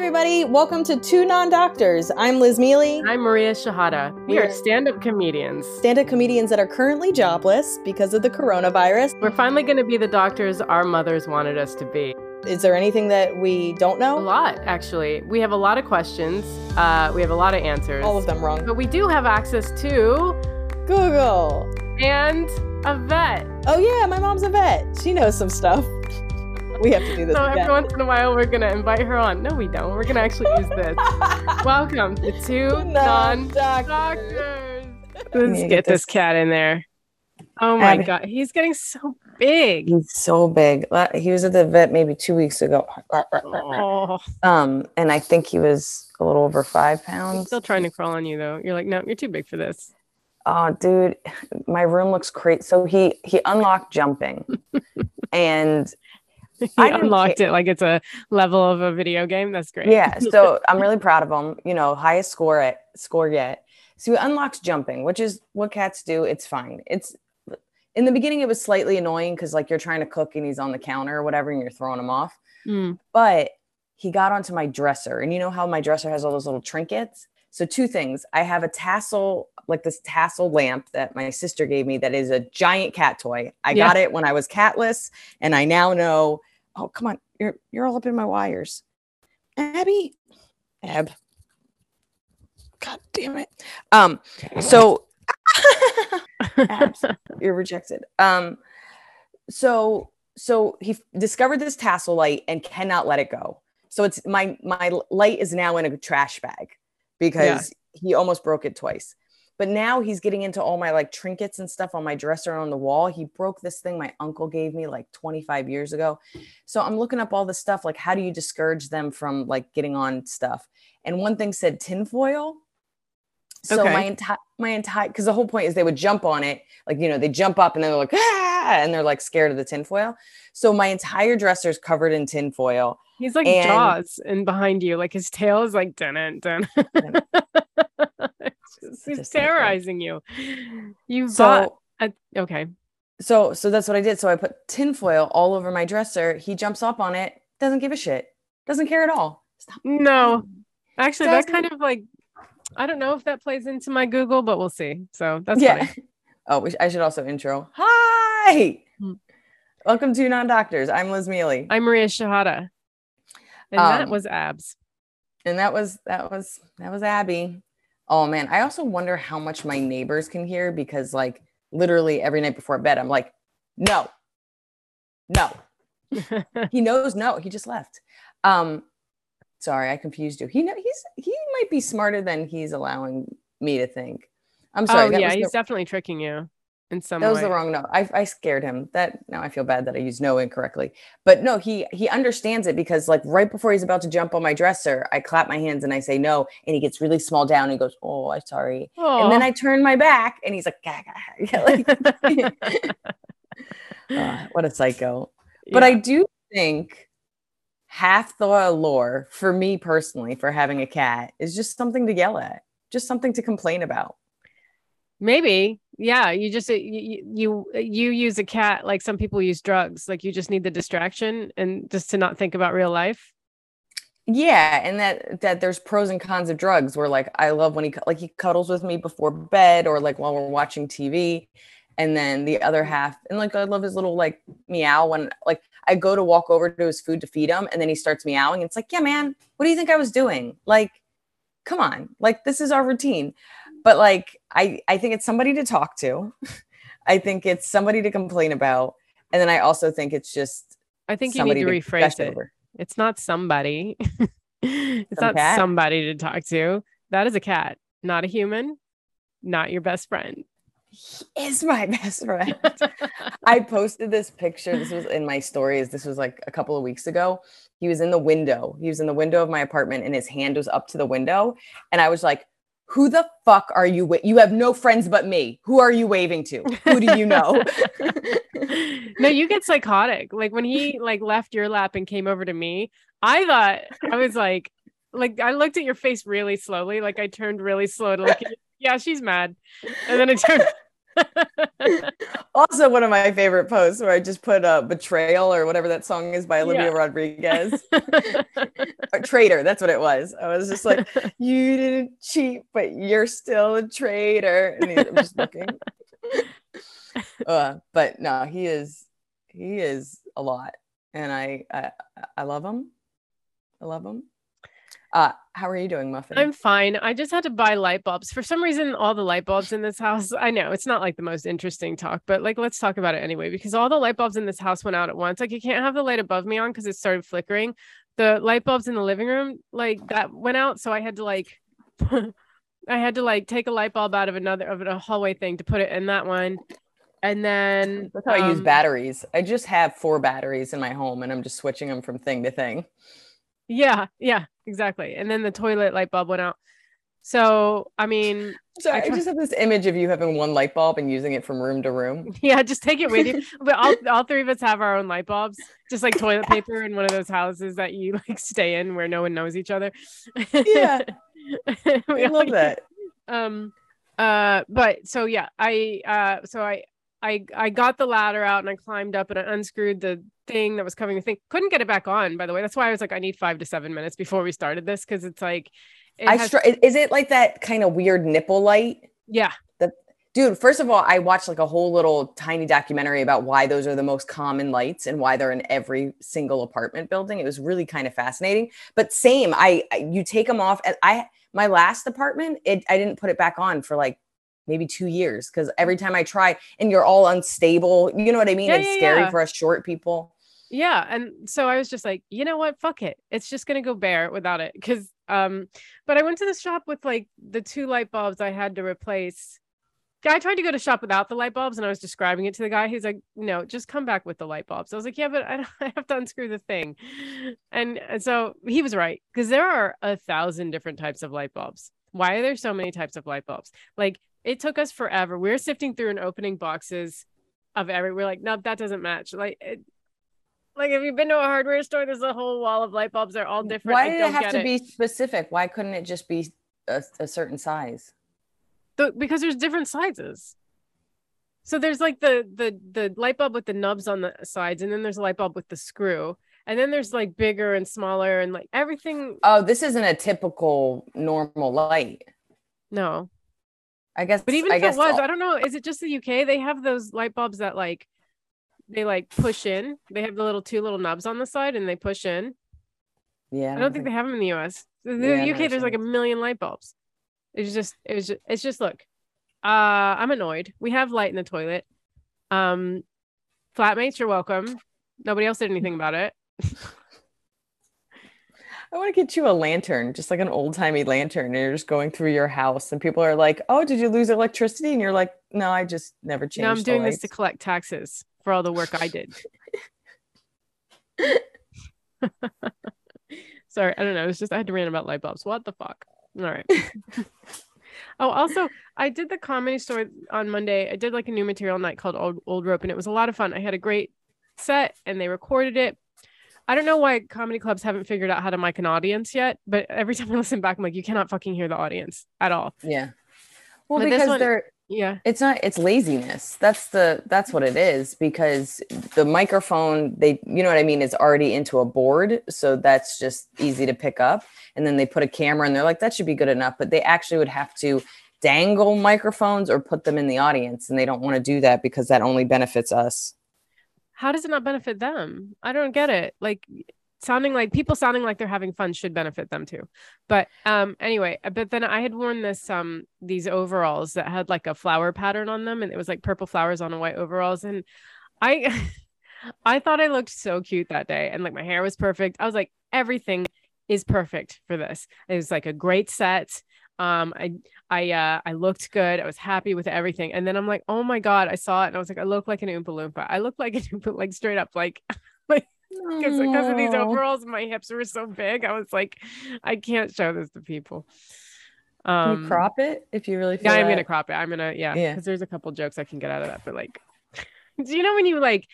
everybody. Welcome to Two Non Doctors. I'm Liz Miele. I'm Maria Shehata. We are stand up comedians. Stand up comedians that are currently jobless because of the coronavirus. We're finally going to be the doctors our mothers wanted us to be. Is there anything that we don't know? A lot, actually. We have a lot of questions, uh, we have a lot of answers. All of them wrong. But we do have access to Google and a vet. Oh, yeah, my mom's a vet. She knows some stuff. We have to do this. So again. every once in a while, we're gonna invite her on. No, we don't. We're gonna actually use this. Welcome to two non-doctors. Let's get get this this- cat in there. Oh my Abby. god, he's getting so big. He's so big. He was at the vet maybe two weeks ago. Oh, Um, and I think he was a little over five he's pounds. still trying to crawl on you though. You're like, no, you're too big for this. Oh, dude, my room looks crazy. So he he unlocked jumping, and He I unlocked it like it's a level of a video game. That's great. yeah. So I'm really proud of him. You know, highest score at score yet. So he unlocks jumping, which is what cats do. It's fine. It's in the beginning it was slightly annoying because like you're trying to cook and he's on the counter or whatever, and you're throwing him off. Mm. but he got onto my dresser and you know how my dresser has all those little trinkets so two things i have a tassel like this tassel lamp that my sister gave me that is a giant cat toy i Yeah. got it when i was catless and i now know oh come on. You're you're all up in my wires. Abby? Ab. God damn it. Um so Abs. you're rejected. Um so so he f- discovered this tassel light and cannot let it go. So it's my my light is now in a trash bag because he almost broke it twice but now he's getting into all my like trinkets and stuff on my dresser and on the wall. He broke this thing my uncle gave me like 25 years ago. So i'm looking up all this stuff like how do you discourage them from like getting on stuff? And one thing said tinfoil. So Okay. my entire my entire because the whole point is they would jump on it like you know they jump up and they're like ah, and they're like scared of the tinfoil. So my entire dresser is covered in tinfoil He's like And- Jaws and behind you, like his tail is like dun. Dun Such terrorizing you. You so bought a, okay. so so that's what i did. So i put tinfoil all over my dresser. He jumps up on it doesn't give a shit doesn't care at all. Stop. No, actually, that Doesn't- kind of like I don't know if that plays into my Google, but we'll see. So that's yeah. funny. oh i should also intro. Hi! Hmm. welcome to non-doctors. I'm Liz Miele. I'm Maria Shehata, and that Um, was abs. and that was that was that was abby oh man i also wonder how much my neighbors can hear because like literally every night before bed i'm like no. No. He knows no. He just left. Um sorry i confused you. He know he's he might be smarter than he's allowing me to think. I'm sorry oh yeah, he's the, definitely tricking you in some that was way. the wrong no I, I scared him that now i feel bad that i used no incorrectly but no he he understands it because like right before he's about to jump on my dresser i clap my hands and i say no and he gets really small down and he goes oh i'm sorry and then i turn my back and he's like. Yeah, like uh, what a psycho but I do think half the allure for me personally for having a cat is just something to yell at, just something to complain about. Maybe. Yeah. You just, you, you, you use a cat like some people use drugs. Like you just need the distraction and just to not think about real life. Yeah, and that that there's pros and cons of drugs. Where like I love when he like he cuddles with me before bed or like while we're watching TV, and then the other half and like I love his little like meow when like I go to walk over to his food to feed him, and then he starts meowing. It's like, yeah, man, what do you think I was doing? Like, come on, like this is our routine. But like I I think it's somebody to talk to. I think it's somebody to complain about, and then I also think it's just I think you need to rephrase it. over. It's not somebody. it's Some not cat? somebody to talk to. That is a cat, not a human, not your best friend. He is my best friend. I posted this picture. This was in my stories. This was like a couple of weeks ago. He was in the window. He was in the window of my apartment and his hand was up to the window. And I was like, who the fuck are you? Wa- you have no friends but me. Who are you waving to? Who do you know? no, you get psychotic. Like when he like left your lap and came over to me, I thought I was like, like I looked at your face really slowly. Like I turned really slow to look at you. Yeah, she's mad. And then I turned also, one of my favorite posts where I just put a betrayal or whatever that song is by Olivia Yeah. Rodriguez. or traitor, that's what it was. I was just like, you didn't cheat, but you're still a traitor. And I'm just looking. uh, but no, he is he is a lot, and I I, I love him. I love him. Uh, how are you doing, Muffin? I'm fine. I just had to buy light bulbs. For some reason, all the light bulbs in this house, I know it's not like the most interesting talk, but like let's talk about it anyway, because all the light bulbs in this house went out at once. Like you can't have the light above me on because it started flickering. The light bulbs in the living room, like that went out. So I had to like I had to like take a light bulb out of another of a hallway thing to put it in that one. And then That's how I use um, batteries. I just have four batteries in my home, and I'm just switching them from thing to thing. Yeah, yeah, exactly. And then the toilet light bulb went out. So I mean, So I I, just have this image of you having one light bulb and using it from room to room. Yeah, just take it with you. But all, all three of us have our own light bulbs, just like toilet paper in one of those houses that you like stay in where no one knows each other. Yeah. We I love use- that. Um uh but so yeah, I uh so I I I got the ladder out and I climbed up and I unscrewed the thing that was covering the thing. Couldn't get it back on, by the way. That's why I was like, I need five to seven minutes before we started this because it's like it I has- str- is it like that kind of weird nipple light? yeah. Dude, first of all, I watched like a whole little tiny documentary about why those are the most common lights and why they're in every single apartment building. It was really kind of fascinating. But same, I I- you take them off. I my last apartment, it I didn't put it back on for like maybe two years because every time I try, and you're all unstable. You know what I mean? Yeah, it's yeah, scary yeah. for us short people. yeah and so i was just like you know what fuck it it's just gonna go bare without it because um but i went to the shop with like the two light bulbs i had to replace i tried to go to shop without the light bulbs and i was describing it to the guy he's like no just come back with the light bulbs i was like yeah but i, don't, I have to unscrew the thing and, and so he was right because there are a thousand different types of light bulbs why are there so many types of light bulbs like it took us forever we were sifting through and opening boxes of every we're like no that doesn't match like it, like if you've been to a hardware store, there's a whole wall of light bulbs. They're all different. Why did it have to be specific? Why couldn't it just be a, a certain size? The- because there's different sizes. So there's like the the the light bulb with the nubs on the sides, and then there's a light bulb with the screw, and then there's like bigger and smaller, and like everything. Oh, this isn't a typical normal light. No, I guess. but even I if guess it was, all- I don't know. Is it just the UK? They have those light bulbs that like they like push in. They have the little two little nubs on the side, and they push in. yeah, I don't think they have them in the US. The the Yeah, UK, there's like a million light bulbs. It's just, it was just, it's just look. Uh, I'm annoyed. We have light in the toilet. Um, flatmates, you're welcome. Nobody else did anything about it. I want to get you a lantern, just like an old timey lantern. And you're just going through your house, and people are like, "Oh, did you lose electricity?" And you're like, "No, I just never changed." now I'm doing this to collect taxes for all the work I did. Sorry, I don't know. It's just I had to rant about light bulbs. What the fuck? All right. oh, also, I did the comedy store on Monday. I did like a new material night called Old Old Rope, and it was a lot of fun. I had a great set, and they recorded it. I don't know why comedy clubs haven't figured out how to mic an audience yet, but every time I listen back, I'm like, you cannot fucking hear the audience at all. Yeah. Well, But because one- they're Yeah. it's not it's laziness that's the that's what it is because the microphone they you know what i mean is already into a board so that's just easy to pick up and then they put a camera and they're like that should be good enough but they actually would have to dangle microphones or put them in the audience and they don't want to do that because that only benefits us how does it not benefit them? I don't get it. Like sounding like people sounding like they're having fun should benefit them too. But um anyway, uh, but then I had worn this um these overalls that had like a flower pattern on them and it was like purple flowers on a white overalls and I I thought I looked so cute that day and like my hair was perfect. I was like everything is perfect for this. It was like a great set. Um I I uh I looked good. I was happy with everything. And then I'm like, "Oh my god, I saw it." And I was like, "I look like an Oompa Loompa." I look like an Oompa like straight up like because because of these overalls my hips were so big i was like i can't show this to people um you crop it if you really feel yeah i'm that? gonna crop it i'm gonna yeah Yeah. because there's a couple jokes i can get out of that but like do you know when you like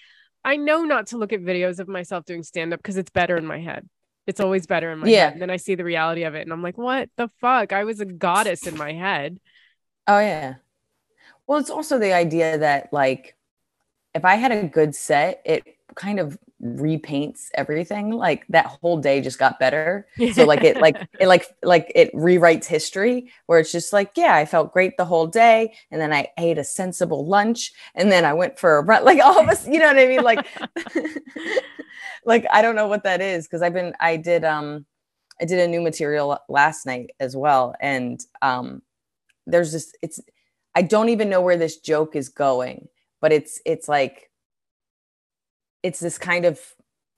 i know not to look at videos of myself doing stand-up because it's better in my head it's always better in my Yeah. head and then i see the reality of it and i'm like what the fuck? I was a goddess in my head. Oh yeah. Well, it's also the idea that like if I had a good set, it kind of repaints everything. Like that whole day just got better. So like it like it like like it rewrites history where it's just like, yeah, I felt great the whole day. And then I ate a sensible lunch and then I went for a run. Like all of us, you know what I mean? Like like I don't know what that is because I've been I did um I did a new material last night as well. And um there's just it's I don't even know where this joke is going, but it's it's like it's this kind of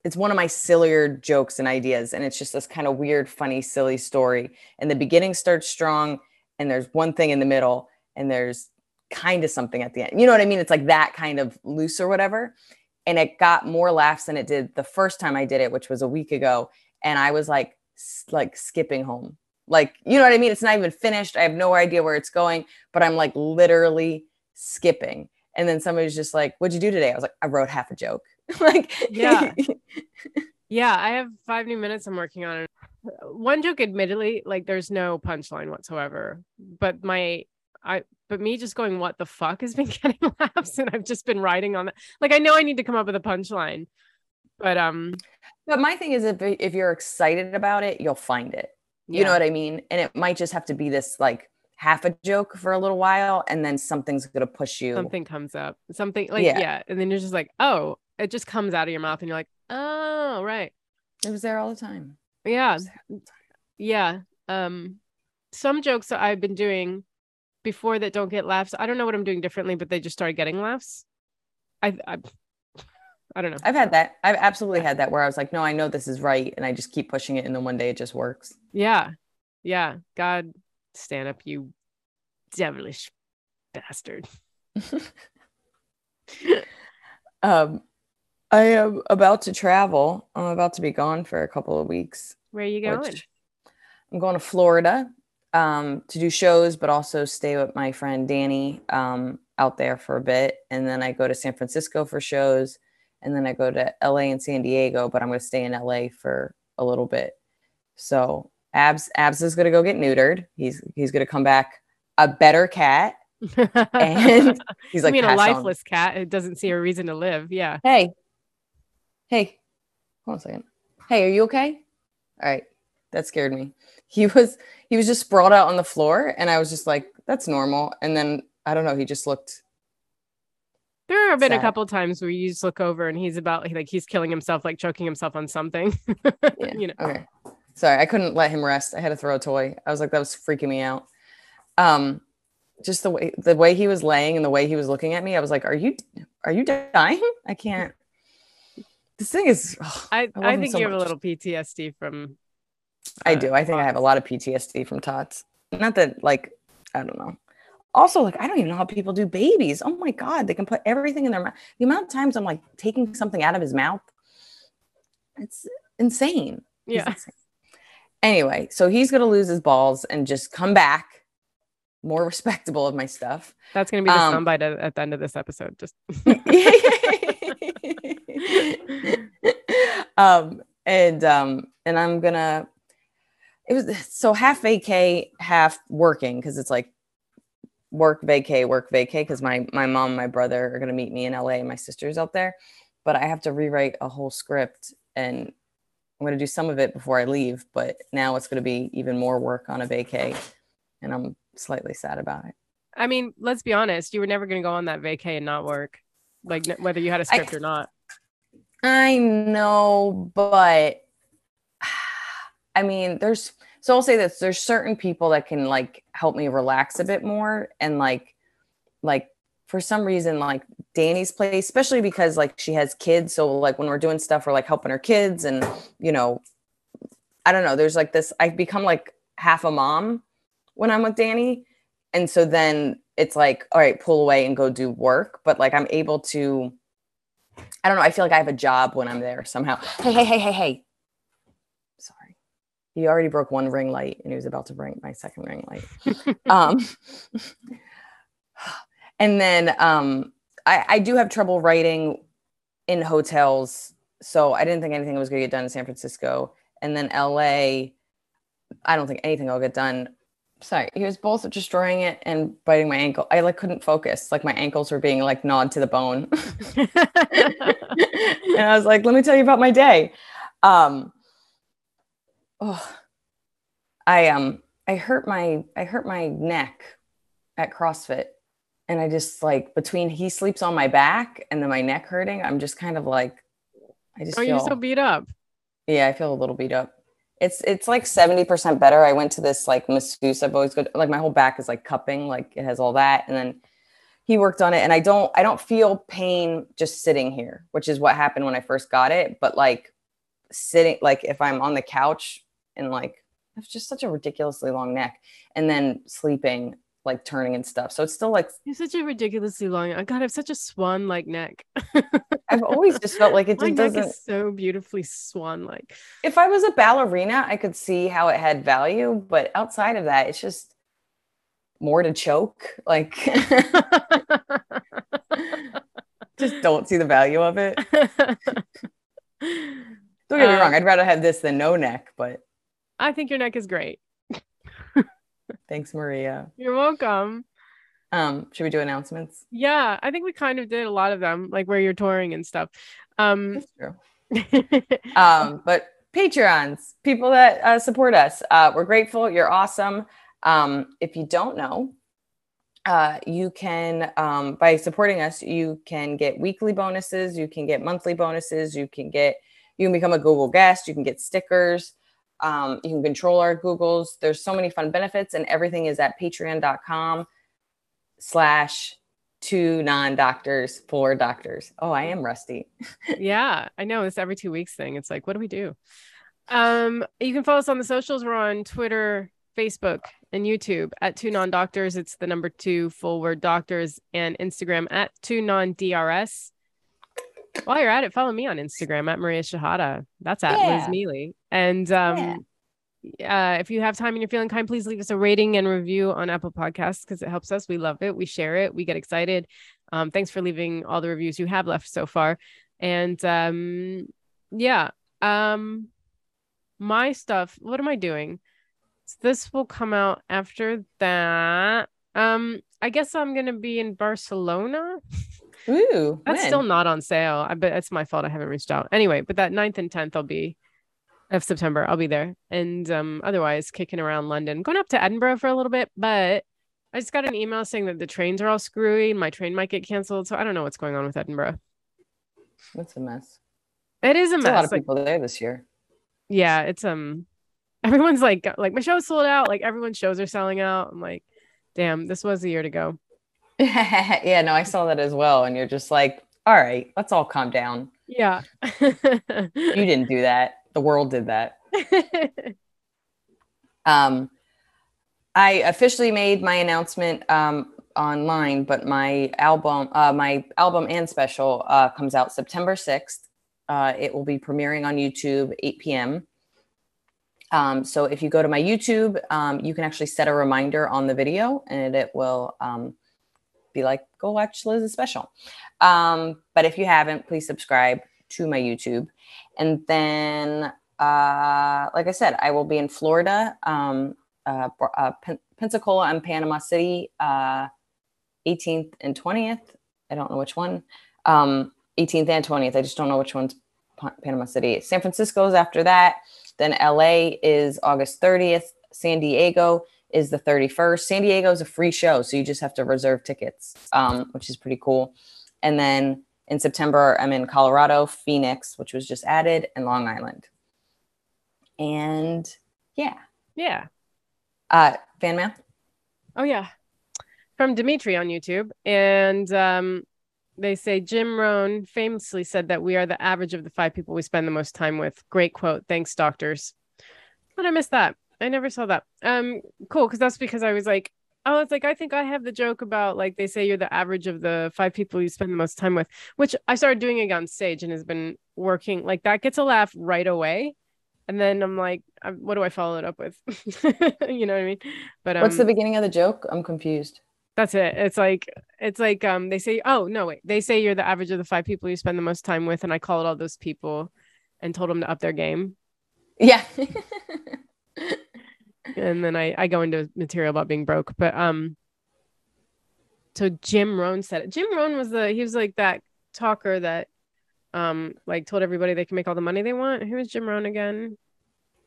it's one of my sillier jokes and ideas and it's just this kind of weird funny silly story. And the beginning starts strong and there's one thing in the middle and there's kind of something at the end. You know what i mean? It's like that kind of loose or whatever. And it got more laughs than it did the first time i did it which was a week ago. And i was like like skipping home. Like you know what i mean? It's not even finished. I have no idea where it's going but i'm like literally skipping. And then somebody's just like what'd you do today? I was like i wrote half a joke like yeah. Yeah i have five new minutes i'm working on. One joke admittedly like there's no punchline whatsoever but my i but me just going what the fuck? has been getting laughs and i've just been writing on that. Like i know i need to come up with a punchline but um but my thing is if if you're excited about it you'll find it. You yeah. know what i mean? And it might just have to be this like half a joke for a little while and then something's going to push you something comes up. Something like yeah. yeah and then you're just like oh it just comes out of your mouth and you're like, oh, right. It was there all the time. Yeah. Yeah. Um, some jokes that I've been doing before that don't get laughs. I don't know what I'm doing differently, but they just started getting laughs. I, I, I don't know. I've had that. I've absolutely had that where I was like, no, I know this is right. And I just keep pushing it. And then one day it just works. Yeah. Yeah. God stand up, you devilish bastard. um, I am about to travel. I'm about to be gone for a couple of weeks. Where are you going? I'm going to Florida um, to do shows, but also stay with my friend Danny um, out there for a bit. And then I go to San Francisco for shows. And then I go to LA and San Diego, but I'm going to stay in LA for a little bit. So Abs Abs is going to go get neutered. He's he's going to come back a better cat. and he's like, I mean, a lifeless on. cat. It doesn't see a reason to live. Yeah. Hey, Hey, hold on a second. Hey, are you okay? All right. That scared me. He was he was just sprawled out on the floor and I was just like, that's normal. And then I don't know, he just looked there have been sad. a couple times where you just look over and he's about like he's killing himself, like choking himself on something. yeah. You know. Okay. Sorry, I couldn't let him rest. I had to throw a toy. I was like, that was freaking me out. Um, just the way the way he was laying and the way he was looking at me, I was like, Are you are you dying? I can't this thing is I, I, I think so you have a little PTSD from uh, I do. I think I have a lot of PTSD from tots. Not that like I don't know. Also, like I don't even know how people do babies. Oh my god, they can put everything in their mouth. The amount of times I'm like taking something out of his mouth, it's insane. Yeah. Insane. Anyway, so he's gonna lose his balls and just come back more respectable of my stuff. That's gonna be the um, soundbite at, at the end of this episode. Just um, and um, and I'm gonna. It was so half vacay, half working because it's like work vacay, work vacay because my my mom, my brother are gonna meet me in LA, and my sister's out there. But I have to rewrite a whole script, and I'm gonna do some of it before I leave. But now it's gonna be even more work on a vacay, and I'm slightly sad about it. I mean, let's be honest. You were never gonna go on that vacay and not work, like whether you had a script I, or not. I know, but I mean, there's so I'll say this: there's certain people that can like help me relax a bit more, and like, like for some reason, like Danny's place, especially because like she has kids, so like when we're doing stuff, we're like helping her kids, and you know, I don't know. There's like this. I become like half a mom when I'm with Danny, and so then it's like, all right, pull away and go do work, but like I'm able to I don't know. I feel like I have a job when I'm there somehow. Hey, hey, hey, hey, hey. Sorry. He already broke one ring light and he was about to break my second ring light. um, and then um, I, I do have trouble writing in hotels. So I didn't think anything was going to get done in San Francisco. And then LA, I don't think anything will get done. Sorry, he was both destroying it and biting my ankle. I like couldn't focus. Like my ankles were being like gnawed to the bone. and I was like, let me tell you about my day. Um oh I um I hurt my I hurt my neck at CrossFit. And I just like between he sleeps on my back and then my neck hurting, I'm just kind of like I just Are feel you so beat up? yeah, I feel a little beat up. It's it's like 70% better. I went to this like masseuse. I've always got like my whole back is like cupping, like it has all that. And then he worked on it and I don't I don't feel pain just sitting here, which is what happened when I first got it. But like sitting like if I'm on the couch and like it's just such a ridiculously long neck and then sleeping like turning and stuff. So it's still like You're such a ridiculously long. I God, I have such a swan like neck. I've always just felt like it My neck doesn't is so beautifully swan like. if I was a ballerina, I could see how it had value, but outside of that, it's just more to choke. Like, just don't see the value of it. Don't get me Uh, wrong, I'd rather have this than no neck, but I think your neck is great. Thanks, Maria. You're welcome. Um, should we do announcements? Yeah, I think we kind of did a lot of them, like where you're touring and stuff. Um, That's true. Um, but Patreons, people that uh, support us, uh, we're grateful. You're awesome. Um, if you don't know, uh, you can um, by supporting us, you can get weekly bonuses, you can get monthly bonuses, you can get you can become a Google guest, you can get stickers, um, you can control our Googles. There's so many fun benefits, and everything is at patreon.com slash two non-doctors for doctors. Oh, I am rusty. yeah, I know it's every two weeks thing. It's like, what do we do? Um, you can follow us on the socials. We're on Twitter, Facebook, and YouTube at two non doctors. It's the number two full word doctors and Instagram at two non DRS. While you're at it, follow me on Instagram at Maria Shehata. That's at Yeah. Liz Miele. And um, uh, if you have time and you're feeling kind, please leave us a rating and review on Apple Podcasts because it helps us. We love it. We share it. We get excited. Um, thanks for leaving all the reviews you have left so far. And um, yeah, um, my stuff. What am I doing? So this will come out after that. Um, I guess I'm gonna be in Barcelona. Ooh, That's when? still not on sale. I bet it's my fault. I haven't reached out. Anyway, but that 9th and 10th, I'll be of September. I'll be there. And um, otherwise, kicking around London, going up to Edinburgh for a little bit. But I just got an email saying that the trains are all screwy and my train might get canceled. So I don't know what's going on with Edinburgh. That's a mess. It is a mess. a lot of Like, people there this year. yeah, it's um, everyone's like, like my show's sold out. Like everyone's shows are selling out. I'm like, damn, this was the year to go. yeah, no, I saw that as well. And you're just like, all right, let's all calm down. Yeah. You didn't do that. The world did that. Um, I officially made my announcement um, online, but my album, uh, my album and special uh, comes out September 6th. Uh, it will be premiering on YouTube 8 p.m. Um, so if you go to my YouTube, um, you can actually set a reminder on the video and it will um, be like, go watch Liz's special. Um, but if you haven't, please subscribe to my YouTube. And then, uh, like I said, I will be in Florida, um, uh, uh, Pen- Pensacola and Panama City, uh, 18th and 20th. I don't know which one. Um, 18th and 20th. I just don't know which one's Pa- Panama City. San Francisco's after that. Then LA is August 30th. San Diego is the 31st. San Diego is a free show, so you just have to reserve tickets, um, which is pretty cool. And then in September, I'm in Colorado, Phoenix, which was just added, and Long Island. And yeah, yeah. uh, fan mail. Oh yeah. From Dimitri on YouTube. And um they say Jim Rohn famously said that we are the average of the five people we spend the most time with. Great quote. Thanks, doctors. But I missed that. I never saw that. Um, cool, because that's because I was like, oh, it's like I think I have the joke about like they say you're the average of the five people you spend the most time with, which I started doing it on stage and has been working. Like that gets a laugh right away. And then I'm like, um, what do I follow it up with? you know what I mean? But um, What's the beginning of the joke? I'm confused. that's it. It's like it's like um they say oh no wait they say you're the average of the five people you spend the most time with and I called all those people and told them to up their game. Yeah. and then I I go into material about being broke. But um, so Jim Rohn said it. Jim Rohn was the he was like that talker that um like told everybody they can make all the money they want. Who was Jim Rohn again?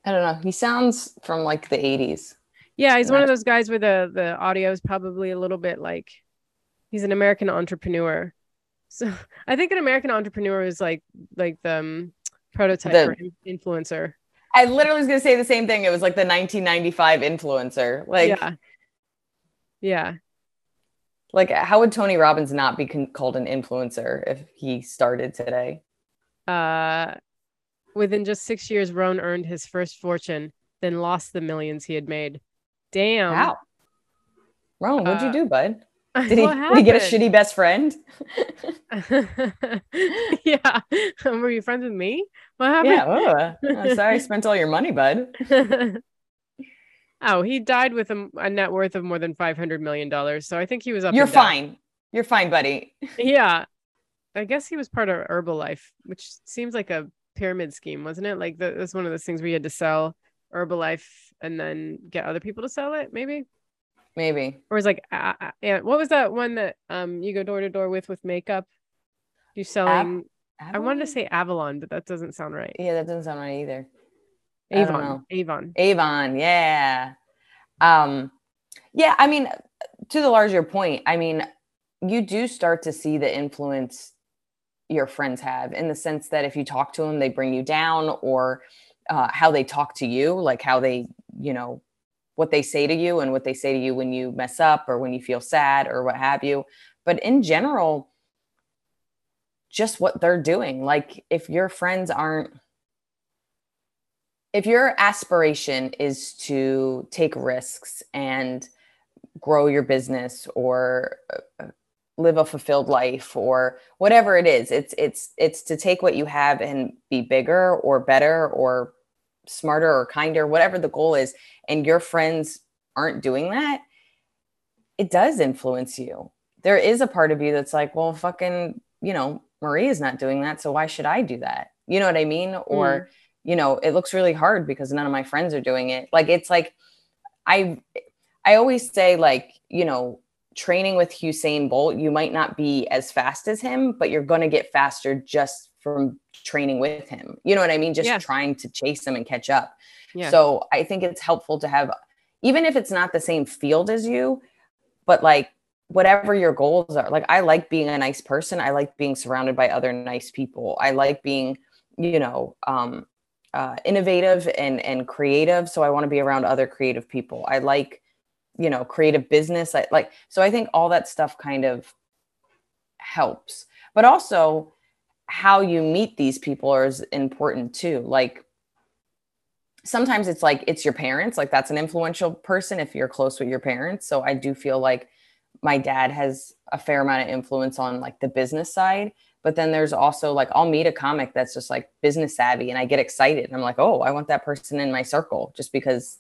I don't know. He sounds from like the 80s. Yeah, he's one of those guys where the the audio is probably a little bit like he's an American entrepreneur. So I think an American entrepreneur is like like the um, prototype The- influencer. I literally was going to say the same thing. It was like the 1995 influencer. Like, yeah. Yeah. like how would Tony Robbins not be con- called an influencer if he started today? Uh within just 6 years Rohn earned his first fortune, then lost the millions he had made. Damn. Wow. Rohn, what'd Uh, you do, bud? Did he, did he get a shitty best friend? yeah. Were you friends with me? What happened? Yeah. Oh, sorry, I spent all your money, bud. oh, he died with a, a net worth of more than five hundred million dollars. So I think he was up. You're and down. fine. You're fine, buddy. Yeah, I guess he was part of Herbalife, which seems like a pyramid scheme, wasn't it? Like the, that's one of those things where you had to sell Herbalife and then get other people to sell it, maybe. Maybe. Or was like, uh, uh, yeah, what was that one that um you go door to door with with makeup? You selling? I wanted to say Avalon, but that doesn't sound right. Yeah, that doesn't sound right either. Avon. Avon. Avon, yeah. Um, yeah, I mean, to the larger point, I mean, you do start to see the influence your friends have in the sense that if you talk to them, they bring you down, or uh, how they talk to you, like how they, you know, what they say to you and what they say to you when you mess up or when you feel sad or what have you. But in general, just what they're doing. Like if your friends aren't if your aspiration is to take risks and grow your business or uh, live a fulfilled life or whatever it is it's it's it's to take what you have and be bigger or better or smarter or kinder whatever the goal is and your friends aren't doing that it does influence you. There is a part of you that's like well fucking you know marie is not doing that so why should i do that? You know what i mean? Or mm. you know it looks really hard because none of my friends are doing it. Like it's like i i always say like you know training with Usain Bolt you might not be as fast as him but you're going to get faster just from training with him. You know what i mean? Just Yeah. trying to chase him and catch up. Yeah. so i think it's helpful to have even if it's not the same field as you but like whatever your goals are like i like being a nice person. I like being surrounded by other nice people. I like being you know um uh, innovative and and creative. So i want to be around other creative people. I like you know creative business. I like so i think all that stuff kind of helps. But also how you meet these people is important too. Like sometimes it's like it's your parents like that's an influential person if you're close with your parents. So i do feel like my dad has a fair amount of influence on like the business side but then there's also like i'll meet a comic that's just like business savvy and i get excited and i'm like oh i want that person in my circle just because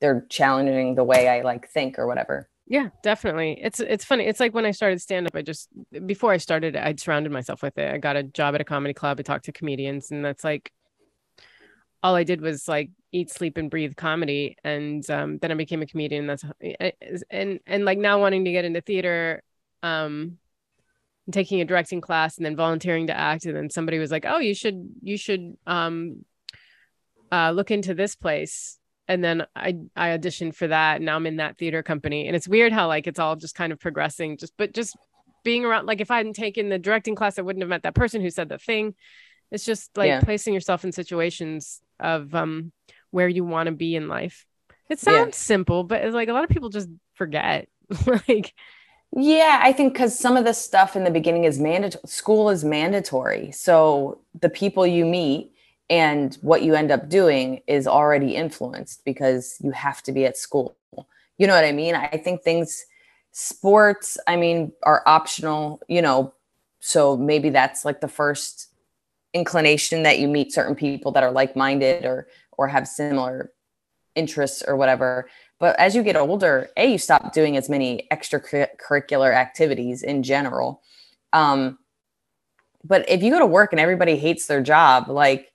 they're challenging the way i like think or whatever Yeah, definitely. It's it's funny. It's like when I started stand up, I just before I started, I'd surrounded myself with it. I got a job at a comedy club. I talked to comedians, and that's like all I did was like eat, sleep, and breathe comedy. And um, then I became a comedian. That's and and like now wanting to get into theater, um, taking a directing class, and then volunteering to act. And then somebody was like, "Oh, you should you should um, uh, look into this place." And then I I auditioned for that. And now I'm in that theater company, and it's weird how like it's all just kind of progressing. Just but just being around, like if I hadn't taken the directing class, I wouldn't have met that person who said the thing. It's just like Yeah. placing yourself in situations of um where you want to be in life. It Yeah. sounds simple, but it's like a lot of people just forget. like Yeah, I think because some of the stuff in the beginning is mandatory. School is mandatory, so the people you meet and what you end up doing is already influenced because you have to be at school. You know what I mean? I think things, sports, I mean, are optional. You know, so maybe that's like the first inclination that you meet certain people that are like-minded or or have similar interests or whatever but as you get older a you stop doing as many extracurricular activities in general um but if you go to work and everybody hates their job like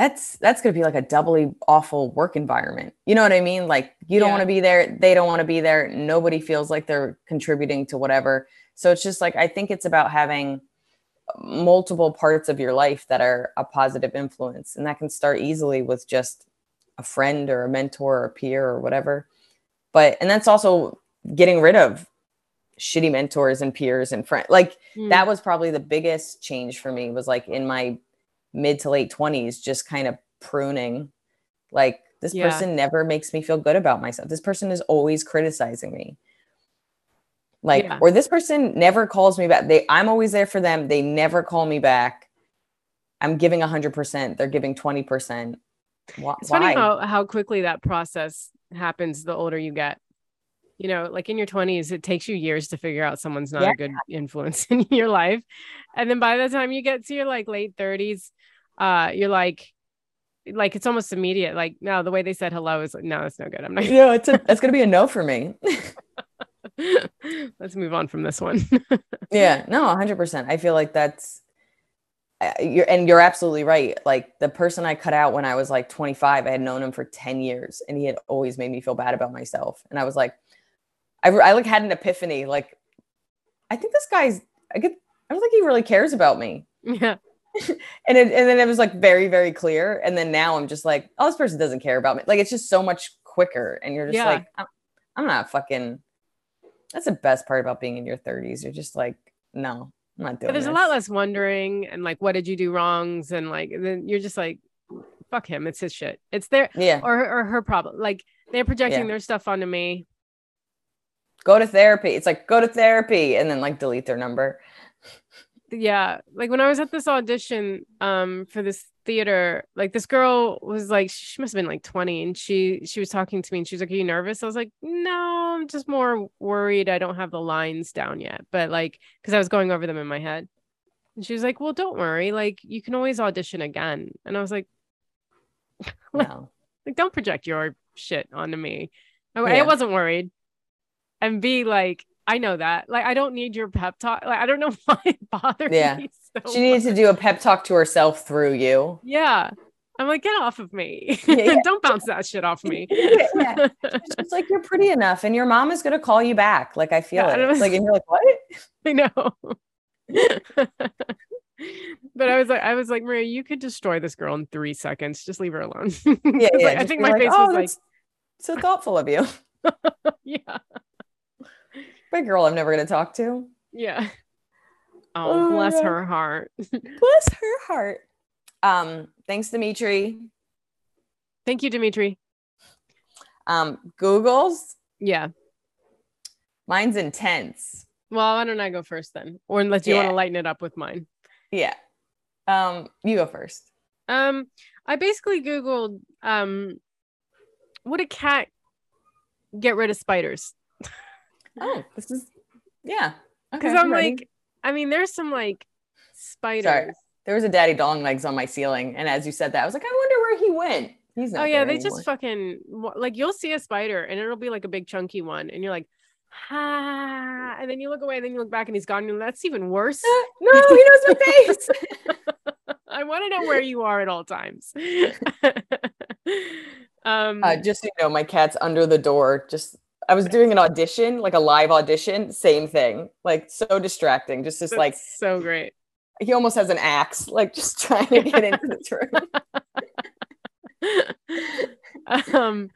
that's that's going to be like a doubly awful work environment. You know what I mean? Like you don't Yeah. want to be there, they don't want to be there, nobody feels like they're contributing to whatever. So it's just like I think it's about having multiple parts of your life that are a positive influence and that can start easily with just a friend or a mentor or a peer or whatever. But and that's also getting rid of shitty mentors and peers and friends. Like Mm. that was probably the biggest change for me was like in my mid to late 20s just kind of pruning like this Yeah. person never makes me feel good about myself this person is always criticizing me like Yeah. or this person never calls me back they i'm always there for them they never call me back i'm giving 100% they're giving 20% Why? It's funny how how quickly that process happens the older you get. You know, like in your 20s, it takes you years to figure out someone's not Yeah. a good influence in your life. And then by the time you get to your like late 30s, uh, you're like like it's almost immediate. Like, no, the way they said hello is like, no, that's no good. I'm not no it's a that's gonna be a no for me let's move on from this one. yeah no 100% i feel like that's uh, you're and you're absolutely right like the person i cut out when i was like 25 i had known him for 10 years and he had always made me feel bad about myself and i was like i, I like had an epiphany like i think this guy's i get i don't think he really cares about me yeah. and it, and then it was like very very clear and then now i'm just like oh this person doesn't care about me like it's just so much quicker and you're just Yeah. like I'm, I'm not fucking that's the best part about being in your 30s you're just like no i'm not doing But there's a lot less wondering and like, what did you do wrongs? And like, then you're just like, fuck him. It's his shit. It's their yeah or or her problem. Like they're projecting Yeah. their stuff onto me. Go to therapy it's like go to therapy and then like delete their number Yeah. Like when I was at this audition um for this theater, like this girl was like, she must have been like 20 and she she was talking to me and she was like, Are you nervous? I was like, No, I'm just more worried I don't have the lines down yet. But like, because I was going over them in my head. And she was like, Well, don't worry, like you can always audition again. And I was like, no like don't project your shit onto me I, Yeah. I wasn't worried and be like i know that. Like i don't need your pep talk. Like i don't know why it bothered Yeah. me so she needed to do a pep talk to herself through you. Yeah. I'm like get off of me. Yeah, yeah. don't bounce that shit off me. Yeah. It's just like you're pretty enough and your mom is gonna call you back. Like i feel it. was- like and you're like what? I know. But i was like i was like maria you could destroy this girl in three seconds. Just leave her alone. yeah, yeah. like, i think my like, face "Oh, was like so thoughtful of you. Yeah big girl i'm never gonna talk to. Yeah. Oh oh bless her heart. bless her heart. Um thanks dimitri. Thank you dimitri. Um google's yeah. mine's intense. Well, why don't I go first then? Or unless you want to lighten it up with mine. yeah. Um you go first. Um, I basically Googled um would a cat get rid of spiders? oh this is yeah Because Okay, I'm ready. like, I mean, there's some like spiders. Sorry. there was a daddy long legs on my ceiling and as you said that i was like i wonder where he went he's not Oh yeah, they just fucking like you'll see a spider and it'll be like a big chunky one, and you're like, ha, and then you look away, and then you look back, and he's gone. And that's even worse. no he knows my face I want to know where you are at all times. um, Uh, just so you know, my cat's under the door. Just I was doing an audition, like a live audition, same thing. Like so distracting. Just just that's like so great. he almost has an axe, like just trying to get into this room. um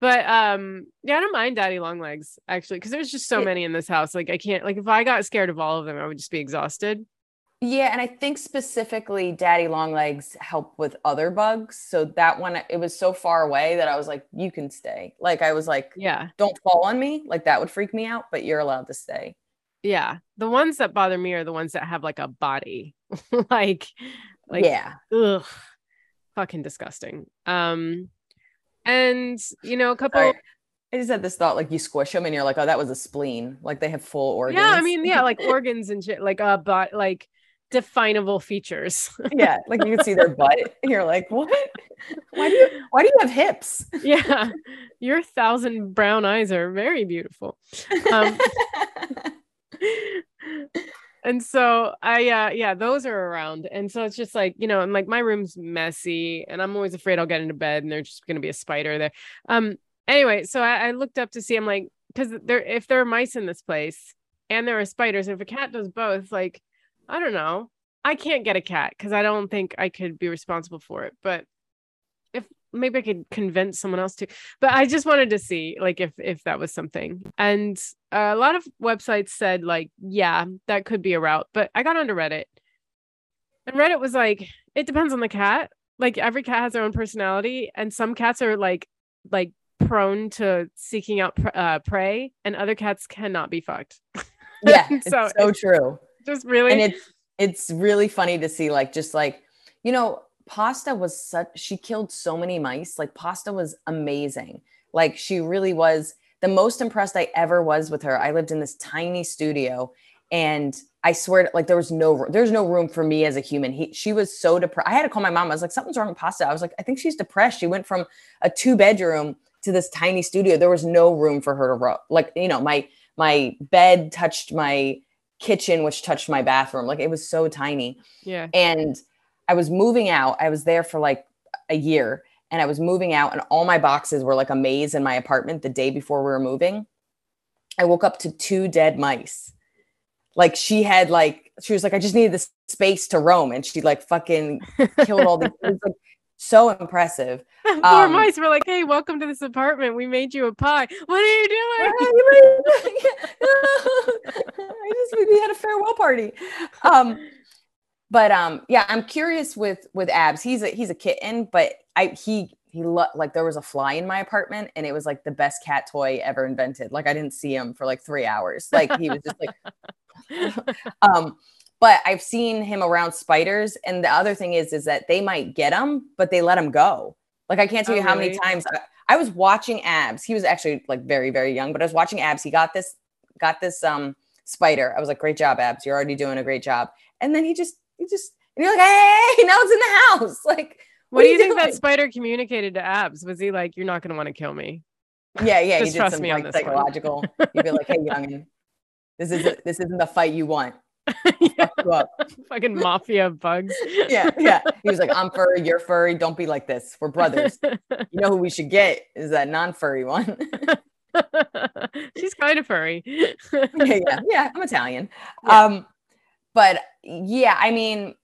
but um yeah i don't mind daddy long legs actually because there's just so many in this house like i can't like if i got scared of all of them i would just be exhausted Yeah, and I think specifically daddy long legs help with other bugs. So that one it was so far away that I was like, you can stay. Like I was like, yeah don't fall on me. Like that would freak me out, but you're allowed to stay. yeah the ones that bother me are the ones that have like a body like like yeah. ugh fucking disgusting um and you know a couple Sorry. I just had this thought like you squish them and you're like, oh, that was a spleen. Like they have full organs. yeah i mean yeah like organs and shit like uh but like definable features yeah, like you can see their butt, and you're like, "What? Why do you? Why do you have hips?" yeah your thousand brown eyes are very beautiful um and so I uh yeah, those are around. And so it's just like, you know, and like my room's messy and I'm always afraid I'll get into bed and there's just gonna be a spider there. Um anyway, so I, I looked up to see I'm like, because there if there are mice in this place and there are spiders, if a cat does both, like, I don't know. I can't get a cat because I don't think I could be responsible for it. But if maybe I could convince someone else to. But I just wanted to see like if if that was something. And a lot of websites said like, yeah, that could be a route. But I got onto Reddit, and Reddit was like, it depends on the cat. Like every cat has their own personality, and some cats are like like prone to seeking out pr- uh, prey, and other cats cannot be fucked. Yeah, so it's so true. Just really, and it's it's really funny to see like just like you know Pasta was such, she killed so many mice. Like, Pasta was amazing. Like, she really was the most impressed I ever was with her. I lived in this tiny studio and I swear, like there was no, there's no room for me as a human. He, she was so depressed. I had to call my mom. I was like, something's wrong with Pasta. I was like, I think she's depressed. She went from a two bedroom to this tiny studio. There was no room for her to. Like, you know, my my bed touched my kitchen, which touched my bathroom. Like it was so tiny. Yeah. And I was moving out. I was there for like a year and I was moving out, and all my boxes were like a maze in my apartment the day before we were moving. I woke up to two dead mice. Like she had like she was like, I just needed the space to roam, and she like fucking killed all these. Like so impressive. Poor um, mice were like, "Hey, welcome to this apartment. We made you a pie. What are you doing?" I just we had a farewell party. Um, but um yeah i'm curious with with abs he's a he's a kitten but i he he lo- like there was a fly in my apartment and it was like the best cat toy ever invented like i didn't see him for like three hours like he was just like um but i've seen him around spiders and the other thing is is that they might get him but they let him go like i can't tell oh, you how really? many times I, I was watching abs he was actually like very very young but i was watching abs he got this got this um spider i was like great job abs you're already doing a great job and then he just you just and you're like, hey, now it's in the house. Like, what, what do you, think that spider communicated to Abs? Was he like, you're not going to want to kill me? Yeah, yeah. Just trust some, me like, on this psychological. You'd be like, hey, youngin, this isn't this isn't the fight you want. yeah. Fucking mafia bugs. yeah, yeah. He was like, I'm furry, you're furry. Don't be like this. We're brothers. You know who we should get is that non-furry one. She's kind of furry. yeah, yeah, yeah. I'm Italian. Yeah. Um, but yeah, I mean,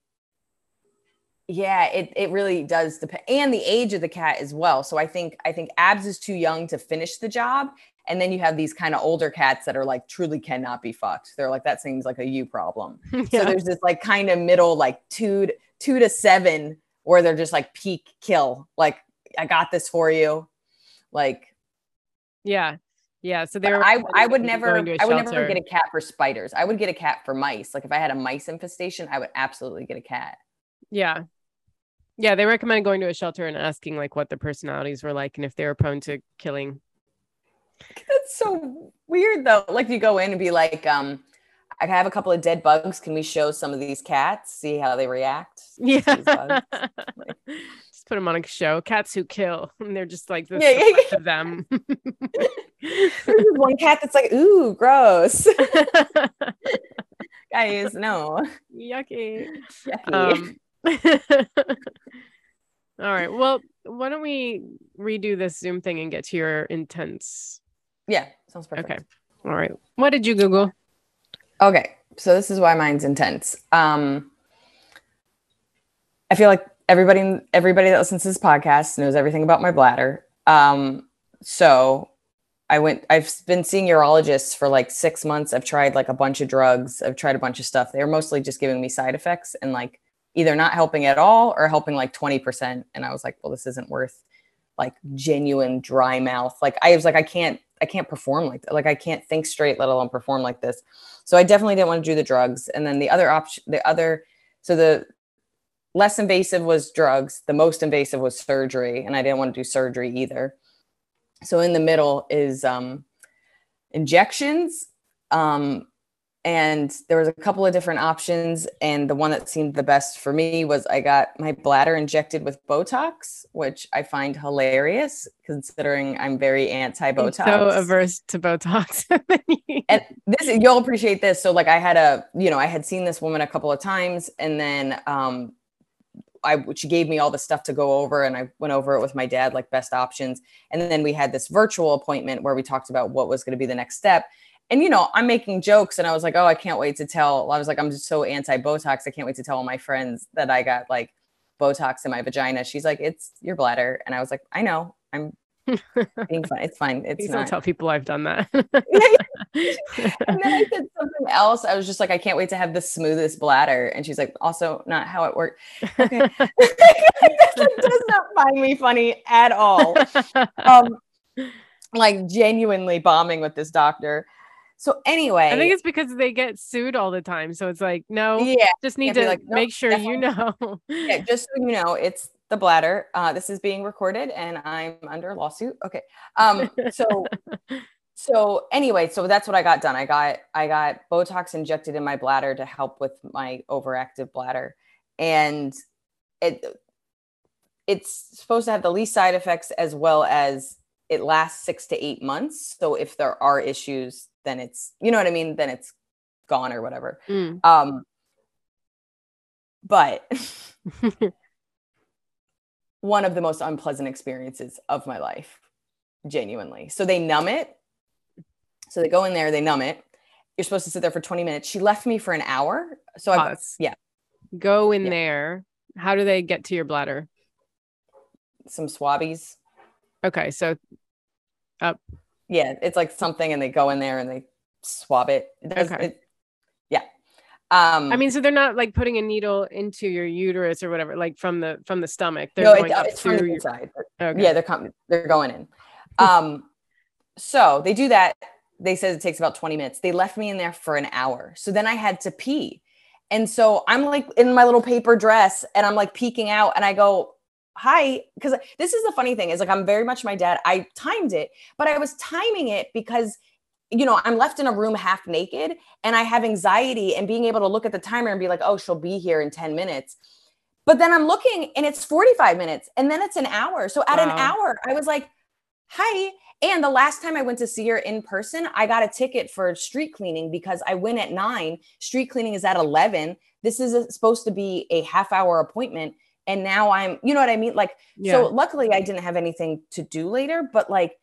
yeah, it it really does depend, and the age of the cat as well. So I think I think Abs is too young to finish the job, and then you have these kind of older cats that are like truly cannot be fucked. They're like that seems like a you problem. yeah. So there's this like kind of middle like two to, two to seven where they're just like peak kill. Like I got this for you, like yeah. Yeah, so there. I I would never I would never get a cat for spiders. I would get a cat for mice. Like if I had a mice infestation, I would absolutely get a cat. Yeah. Yeah, they recommend going to a shelter and asking like what their personalities were like and if they were prone to killing. That's so weird though. Like you go in and be like, um, I have a couple of dead bugs. Can we show some of these cats? See how they react? Yeah. Like, just put them on a show. Cats who kill. And they're just like this yeah, yeah, yeah. of them. one cat that's like, ooh, gross. Guys, no. Yucky. Yucky. Um, all right. Well, why don't we redo this Zoom thing and get to your intents? Yeah, sounds perfect. Okay. All right. What did you Google? Okay. So this is why mine's intense. Um I feel like everybody everybody that listens to this podcast knows everything about my bladder. Um so I went, I've been seeing urologists for like six months. I've tried like a bunch of drugs. I've tried a bunch of stuff. They're mostly just giving me side effects and like either not helping at all or helping like 20%. And I was like, well, this isn't worth like genuine dry mouth. Like I was like, I can't, I can't perform like. Like I can't think straight, let alone perform like this. So I definitely didn't want to do the drugs. And then the other option, the other, so the less invasive was drugs. The most invasive was surgery. And I didn't want to do surgery either. So in the middle is um, injections, um, and there was a couple of different options and the one that seemed the best for me was i got my bladder injected with botox which i find hilarious considering i'm very anti-botox. So averse to botox. And this you'll appreciate this. So like i had a you know i had seen this woman a couple of times and then um I she gave me all the stuff to go over and I went over it with my dad like best options. And then we had this virtual appointment where we talked about what was going to be the next step and you know, I'm making jokes and I was like, oh, I can't wait to tell. I was like, I'm just so anti Botox. I can't wait to tell all my friends that I got like Botox in my vagina. She's like, it's your bladder. And I was like, I know. I'm being fine. It's fine. It's Please not. don't tell people I've done that. and then I said something else. I was just like, I can't wait to have the smoothest bladder. And she's like, also not how it worked. Okay. does not find me funny at all. Um, like genuinely bombing with this doctor. So anyway, I think it's because they get sued all the time. So it's like, no, yeah, just need to like, make sure you know. yeah, just so you know, it's the bladder. Uh, this is being recorded and I'm under lawsuit. Okay. Um, so so anyway, so that's what I got done. I got I got Botox injected in my bladder to help with my overactive bladder. And it it's supposed to have the least side effects as well as it lasts six to eight months. So if there are issues, then it's you know what I mean, then it's gone or whatever. Mm. Um but one of the most unpleasant experiences of my life, genuinely. So they numb it. So they go in there, they numb it. You're supposed to sit there for 20 minutes. She left me for an hour. So I yeah. Go in Yeah. there. How do they get to your bladder? Some swabbies. Okay, so Yeah, it's like something and they go in there and they swab it. It does- Okay. it- yeah. Um I mean, so they're not like putting a needle into your uterus or whatever, like from the from the stomach. They're no, going it, up it's from your. inside. Okay. Yeah, they're coming. They're going in. Um, so they do that. They said it takes about 20 minutes. They left me in there for an hour. So then I had to pee. And so I'm like in my little paper dress and I'm like peeking out and I go, hi. Because this is the funny thing is like I'm very much my dad. I timed it, but I was timing it because you know, I'm left in a room half naked and I have anxiety and being able to look at the timer and be like, oh, she'll be here in 10 minutes. But then I'm looking and it's 45 minutes and then it's an hour. So at an hour, I was like, hi. And the last time I went to see her in person, I got a ticket for street cleaning because I went at nine. Street cleaning is at 11. This is a, supposed to be a half hour appointment. And now I'm, you know what I mean? Like, Yeah. so luckily I didn't have anything to do later, but like,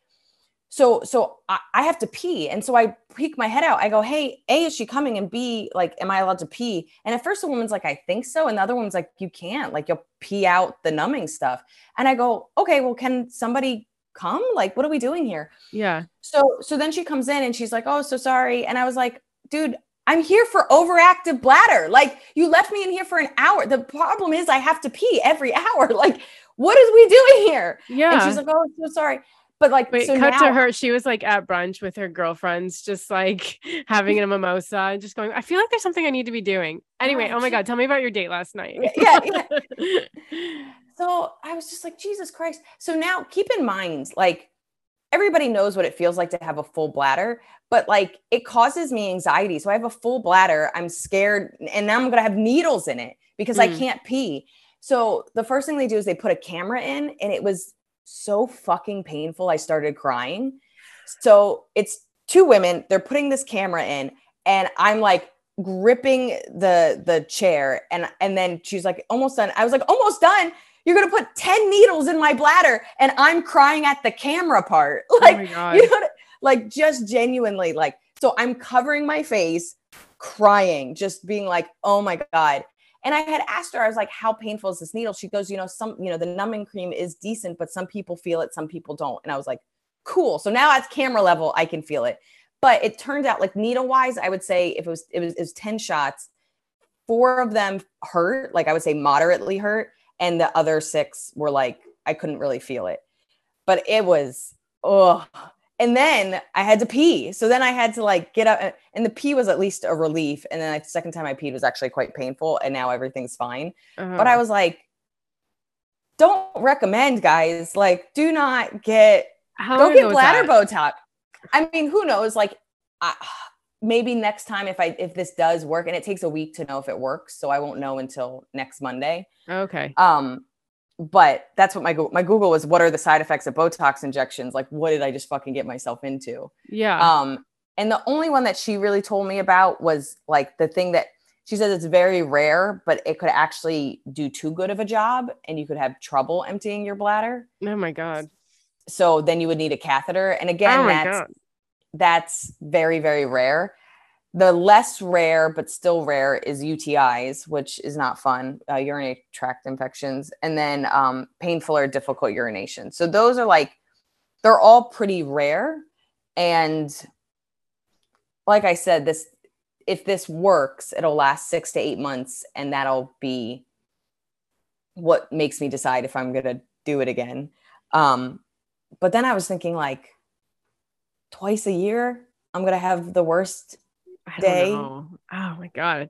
so so I, I have to pee. And so I peek my head out. I go, hey, A, is she coming? And B, like, am I allowed to pee? And at first the woman's like, I think so. And the other woman's like, you can't. Like you'll pee out the numbing stuff. And I go, okay, well, can somebody come? Like, what are we doing here? yeah. So so then she comes in and she's like, "Oh, so sorry." And I was like, "Dude, I'm here for overactive bladder. Like you left me in here for an hour. The problem is I have to pee every hour. Like what is we doing here?" Yeah. And she's like, "Oh, I'm so sorry." But like Wait, so cut now, to her. She was like at brunch with her girlfriends, just like having a mimosa and just going, I feel like there's something I need to be doing. Anyway, Oh, oh my. God, tell me about your date last night. Yeah, yeah. So I was just like, Jesus Christ. So now keep in mind, like everybody knows what it feels like to have a full bladder, but like it causes me anxiety. So I have a full bladder. I'm scared. And now I'm going to have needles in it because I Mm. can't pee. So the first thing they do is they put a camera in, and it was so fucking painful. I started crying. So it's two women, they're putting this camera in, and I'm like, gripping the the chair and and then she's like almost done i was like almost done you're gonna put 10 needles in my bladder and i'm crying at the camera part. Oh like oh my God. you know like just genuinely like so i'm covering my face crying just being like oh my god. And i had asked her i was like how painful is this needle? She goes you know some you know the numbing cream is decent but some people feel it some people don't. And i was like cool so now at camera level i can feel it. But it turned out like needle wise i would say if it was it was, it was 10 shots four of them hurt like i would say moderately hurt and the other six were like i couldn't really feel it but it was oh and then i had to pee so then i had to like get up and the pee was at least a relief and then the second time i peed was actually quite painful and now everything's fine but i Uh-huh. was like don't recommend guys like do not get How long get bladder? Botox. I mean, who knows? Like, I, maybe next time if I if this does work, and it takes a week to know if it works, so I won't know until next Monday. Okay. Um, but that's what my Google, my Google was. What are the side effects of Botox injections? Like, what did I just fucking get myself into? Yeah. Um, and the only one that she really told me about was like the thing that she says it's very rare, but it could actually do too good of a job, and you could have trouble emptying your bladder. oh my god. So then you would need a catheter. And again, oh my that's god. That's very very rare. The less rare but still rare is utis which is not fun uh, urinary tract infections and then um, painful or difficult urination. So those are like they're all pretty rare and like i said this if this works it'll last six to eight months and that'll be what makes me decide if i'm going to do it again. Um, but then i was thinking like twice a year i'm going to have the worst day. know. Oh my god.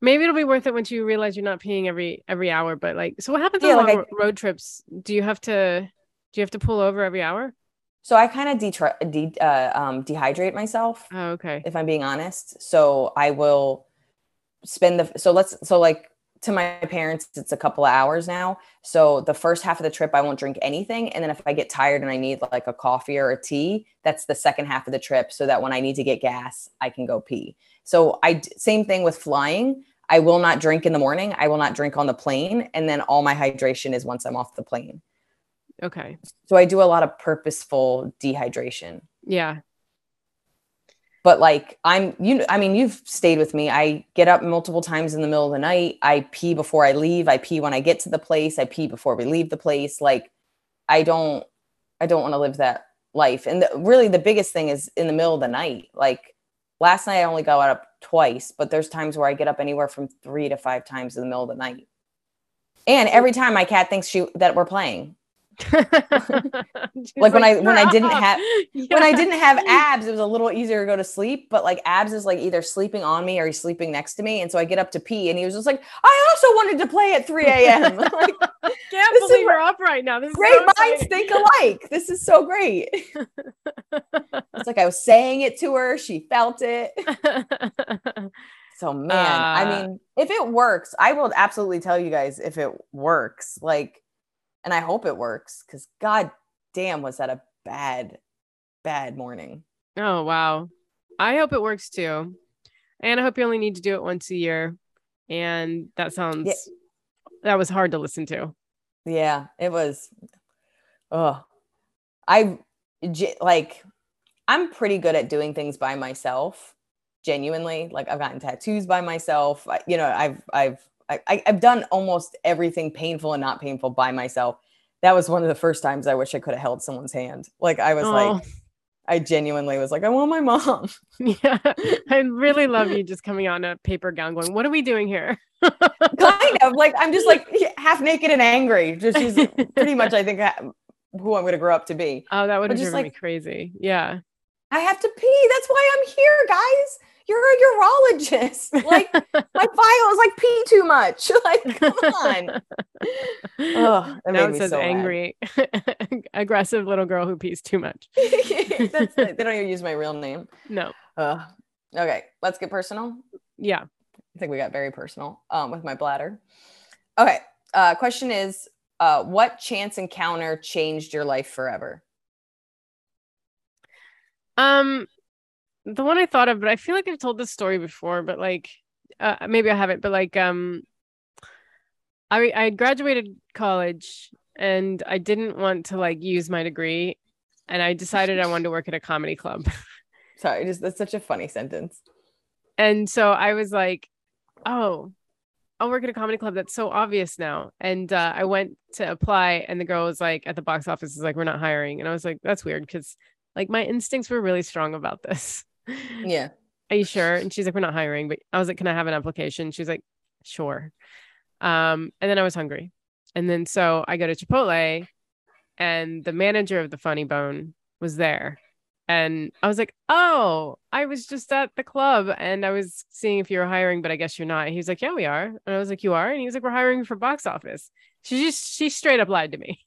Maybe it'll be worth it once you realize you're not peeing every every hour. But like, so what happens Yeah, on like I- road trips? Do you have to do you have to pull over every hour? So I kind of detri- de- uh, um, dehydrate myself, Oh, okay. if I'm being honest. So I will spend the so let's so like to my parents, it's a couple of hours now. So the first half of the trip, I won't drink anything, and then if I get tired and I need like a coffee or a tea, that's the second half of the trip. So that when I need to get gas, I can go pee. So i same thing with flying. I will not drink in the morning. I will not drink on the plane, and then all my hydration is once I'm off the plane. Okay. So I do a lot of purposeful dehydration. Yeah. But like I'm you I mean, you've stayed with me. I get up multiple times in the middle of the night. I pee before I leave. I pee when I get to the place. I pee before we leave the place. Like I don't I don't want to live that life. And the, really the biggest thing is in the middle of the night. Like last night I only got up twice, but there's times where I get up anywhere from 3 to 5 times in the middle of the night. And every time my cat thinks she that we're playing. Like when I- when I didn't have- when I didn't have abs, it was a little easier to go to sleep. But like abs is like either sleeping on me or he's sleeping next to me. And so I get up to pee and he was just like, I also wanted to play at 3 a.m. like, can't is believe we're up right now. This is great so minds think alike. This is so great. It's like I was saying it to her. She felt it. So man, I Uh, mean, if it works, I will absolutely tell you guys if it works. Like, and I hope it works because god damn was that a bad, bad morning. oh wow. I hope it works too. And I hope you only need to do it once a year. And that sounds that was hard to listen to. Yeah, it was. Oh, I like. I'm pretty good at doing things by myself. Genuinely, like I've gotten tattoos by myself. I, you know, I've I've I, I've done almost everything painful and not painful by myself. That was one of the first times I wish I could have held someone's hand. Like I was Oh. like, I genuinely was like, I want my mom. Yeah. I really love you just coming out in a paper gown going, What are we doing here? kind of like I'm just like half naked and angry. Just she's pretty much I think who I'm going to grow up to be. Oh, that would have driven me crazy. Yeah. I have to pee. That's why I'm here, guys. You're a urologist. Like my file is like pee too much. Like, come on. Oh, that now it me says so angry, aggressive little girl who pees too much. That's they don't even use my real name. No. Uh, okay, let's get personal. Yeah. I think we got very personal um, with my bladder. Okay. Uh, question is, uh, what chance encounter changed your life forever? Um, the one I thought of, but I feel like I've told this story before, but like, uh, maybe I haven't, but like, um, I I graduated college and I didn't want to like use my degree, and I decided I wanted to work at a comedy club. Sorry, just that's such a funny sentence. And so I was like, oh, I'll work at a comedy club. That's so obvious now. And uh, I went to apply, and the girl was like, at the box office, is like, we're not hiring. And I was like, that's weird because like my instincts were really strong about this. Yeah. Are you sure? And she's like, we're not hiring. But I was like, can I have an application? She was like, sure. Um, and then I was hungry. And then so I go to Chipotle, and the manager of the Funny Bone was there. And I was like, oh, I was just at the club and I was seeing if you were hiring, but I guess you're not. He was like, yeah, we are. And I was like, you are? And he was like, we're hiring for box office. She just, she straight up lied to me.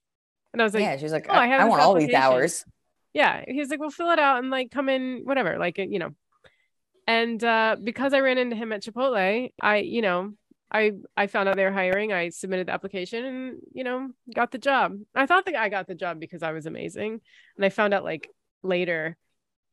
And I was like, yeah, she's like, "Oh, I I, have I want all these hours. Yeah. he's was like, well, fill it out and like come in, whatever. Like, you know. and uh, because I ran into him at Chipotle, I, you know, I I found out they were hiring. I submitted the application and you know got the job. I thought that I got the job because I was amazing, and I found out like later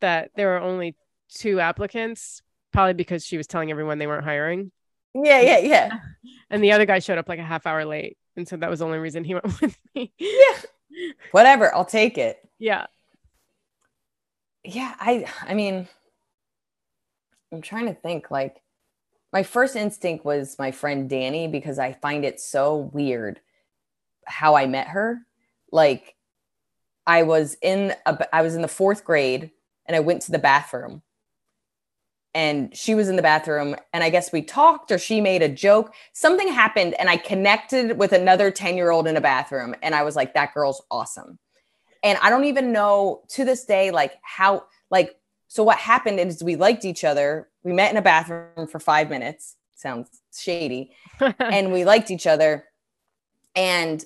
that there were only two applicants, probably because she was telling everyone they weren't hiring. Yeah, yeah, yeah. And the other guy showed up like a half hour late, and so that was the only reason he went with me. Yeah. Whatever, I'll take it. Yeah. Yeah, I I mean I'm trying to think like my first instinct was my friend Danny because I find it so weird how I met her. Like I was in a, I was in the 4th grade and I went to the bathroom. And she was in the bathroom and I guess we talked or she made a joke. Something happened and I connected with another 10-year-old in a bathroom and I was like that girl's awesome. And I don't even know to this day like how like so what happened is we liked each other. We met in a bathroom for 5 minutes. Sounds shady. and we liked each other. And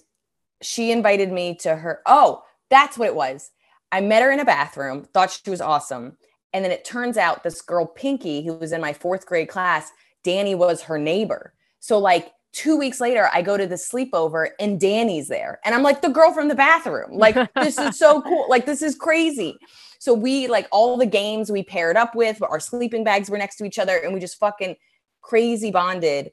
she invited me to her. Oh, that's what it was. I met her in a bathroom, thought she was awesome. And then it turns out this girl, Pinky, who was in my fourth grade class, Danny was her neighbor. So, like, two weeks later, I go to the sleepover and Danny's there. And I'm like, the girl from the bathroom. Like, this is so cool. Like, this is crazy. So we like all the games we paired up with, our sleeping bags were next to each other, and we just fucking crazy bonded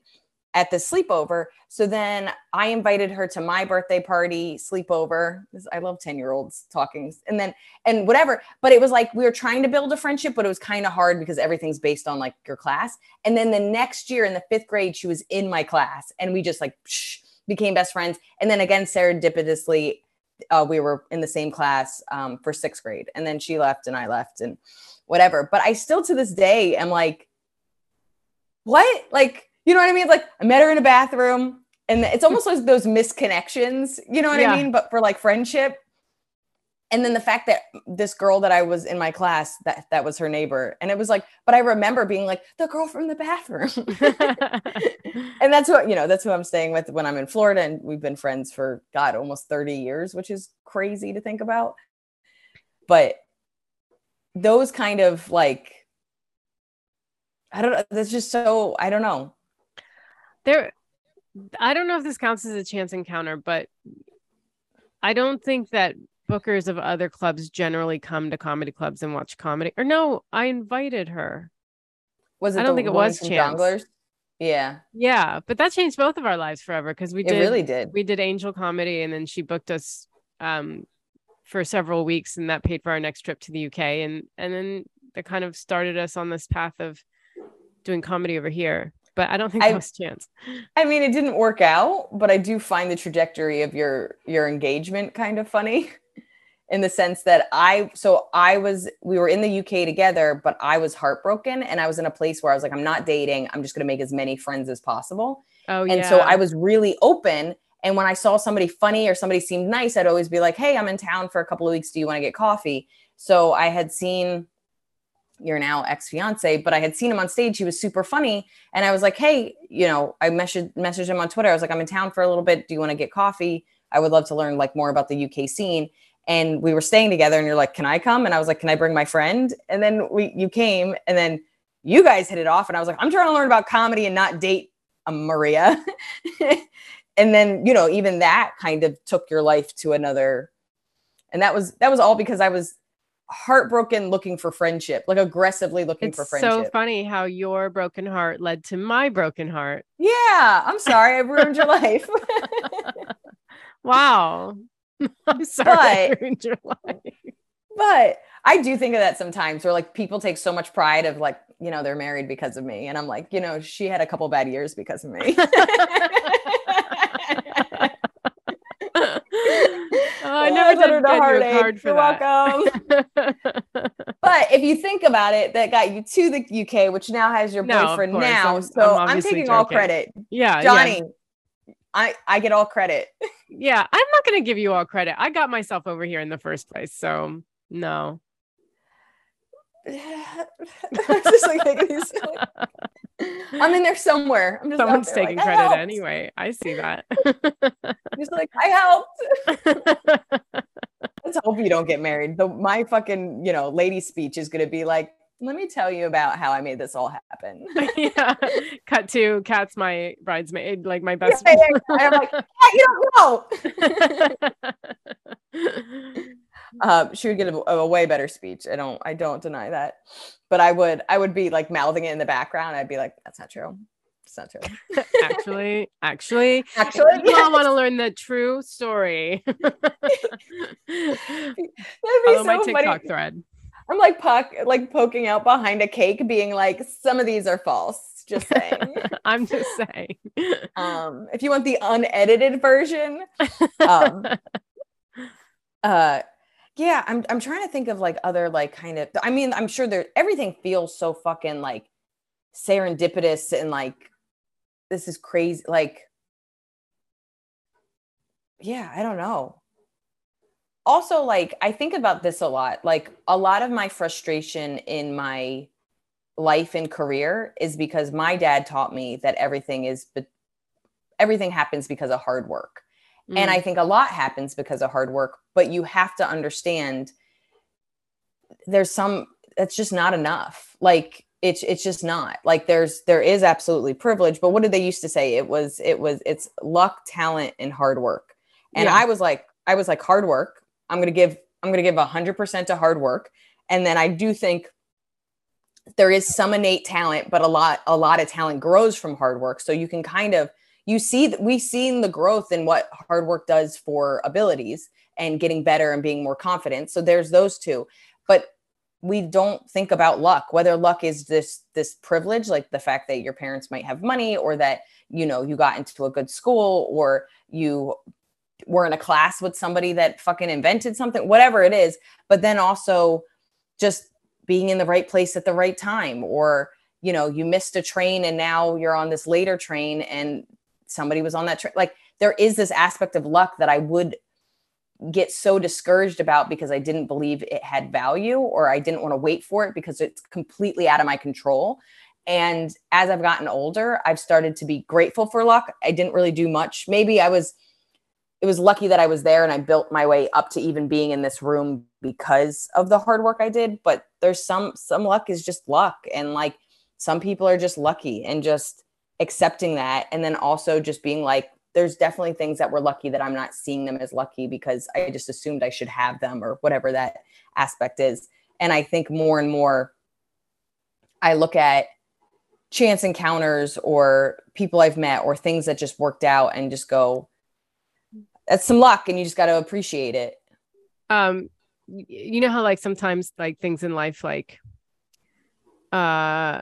at the sleepover. So then I invited her to my birthday party sleepover. I love 10 year olds talking and then, and whatever. But it was like we were trying to build a friendship, but it was kind of hard because everything's based on like your class. And then the next year in the fifth grade, she was in my class and we just like psh, became best friends. And then again, serendipitously, uh, we were in the same class um, for sixth grade and then she left and i left and whatever but i still to this day am like what like you know what i mean? Like i met her in a bathroom and it's hmm. almost like those misconnections you know what yeah. i mean? But for like friendship. And then the fact that this girl that I was in my class that that was her neighbor and it was like but I remember being like the girl from the bathroom. And that's what you know that's who I'm staying with when I'm in Florida and we've been friends for god almost 30 years which is crazy to think about. But those kind of like I don't know that's just so I don't know there I don't know if this counts as a chance encounter but I don't think that bookers of other clubs generally come to comedy clubs and watch comedy. Or no, I invited her. Was it? I don't think it was Chance. Yeah. Yeah, but that changed both of our lives forever because we did. It really did. We did Angel Comedy, and then she booked us um, for several weeks, and that paid for our next trip to the UK, and and then that kind of started us on this path of doing comedy over here. But I don't think that was chance. I mean, it didn't work out, but I do find the trajectory of your your engagement kind of funny. in the sense that I so I was we were in the UK together, but I was heartbroken and I was in a place where I was like, I'm not dating. I'm just gonna make as many friends as possible. Oh, and yeah. so I was really open. And when I saw somebody funny or somebody seemed nice, I'd always be like, Hey, I'm in town for a couple of weeks. Do you want to get coffee? So I had seen your now ex fiance, but I had seen him on stage. He was super funny. And I was like, Hey, you know, I messaged, messaged him on Twitter. I was like, I'm in town for a little bit. Do you want to get coffee? I would love to learn like more about the UK scene and we were staying together and you're like can i come and i was like can i bring my friend and then we you came and then you guys hit it off and i was like i'm trying to learn about comedy and not date a maria and then you know even that kind of took your life to another and that was that was all because i was heartbroken looking for friendship like aggressively looking it's for friendship It's so funny how your broken heart led to my broken heart yeah i'm sorry i ruined your life wow I'm sorry but, ruined your life. But I do think of that sometimes where like people take so much pride of like, you know, they're married because of me. And I'm like, you know, she had a couple bad years because of me. Oh, I never did get you a card for You're that. welcome. but if you think about it, that got you to the UK, which now has your No, boyfriend now. I'm- so I'm I'm, taking obviously all credit. Yeah, Johnny, I, I get all credit. Yeah. yeah. I'm not gonna give you all credit. I got myself over here in the first place. So no. I'm just like making these silly- I'm in there somewhere. I'm just Someone's there, taking like, credit helped. anyway. I see that. Just like I helped. Let's hope you don't get married. The my fucking you know lady speech is gonna be like, let me tell you about how I made this all happen. yeah. Cut to Kat's my bridesmaid, like my best Yeah, yeah, yeah. I'm like, "Yeah, you don't know. Uh, she would get a, a way better speech. I don't, I don't deny that. But I would, I would be like mouthing it in the background. I'd be like, that's not true. It's not true. actually, actually, Actually, I want to learn the true story. That'd be Follow my so TikTok funny. thread. I'm like puck, like poking out behind a cake, being like, some of these are false. Just saying. I'm just saying. um, if you want the unedited version, um, uh, yeah, I'm I'm trying to think of like other like kind of. I mean, I'm sure there everything feels so fucking like serendipitous and like this is crazy. Like, yeah, I don't know. Also, like I think about this a lot. Like a lot of my frustration in my life and career is because my dad taught me that everything is everything happens because of hard work. And Mm. I think a lot happens because of hard work, but you have to understand there's some that's just not enough. Like it's it's just not. Like there's there is absolutely privilege, but what did they used to say? It was it was it's luck, talent and hard work. And Yeah. I was like I was like hard work. I'm going to give I'm going to give 100% to hard work. And then I do think there is some innate talent, but a lot a lot of talent grows from hard work. So you can kind of you see that we've seen the growth in what hard work does for abilities and getting better and being more confident. So there's those two. But we don't think about luck, whether luck is this this privilege, like the fact that your parents might have money or that you know you got into a good school or you were in a class with somebody that fucking invented something, whatever it is. But then also just being in the right place at the right time or you know you missed a train and now you're on this later train and somebody was on that train like there is this aspect of luck that i would get so discouraged about because i didn't believe it had value or i didn't want to wait for it because it's completely out of my control and as i've gotten older i've started to be grateful for luck i didn't really do much maybe i was it was lucky that I was there and I built my way up to even being in this room because of the hard work I did. But there's some some luck is just luck. And like some people are just lucky and just accepting that. And then also just being like, there's definitely things that were lucky that I'm not seeing them as lucky because I just assumed I should have them or whatever that aspect is. And I think more and more I look at chance encounters or people I've met or things that just worked out and just go, that's some luck and you just got to appreciate it. um you know how like sometimes like things in life like uh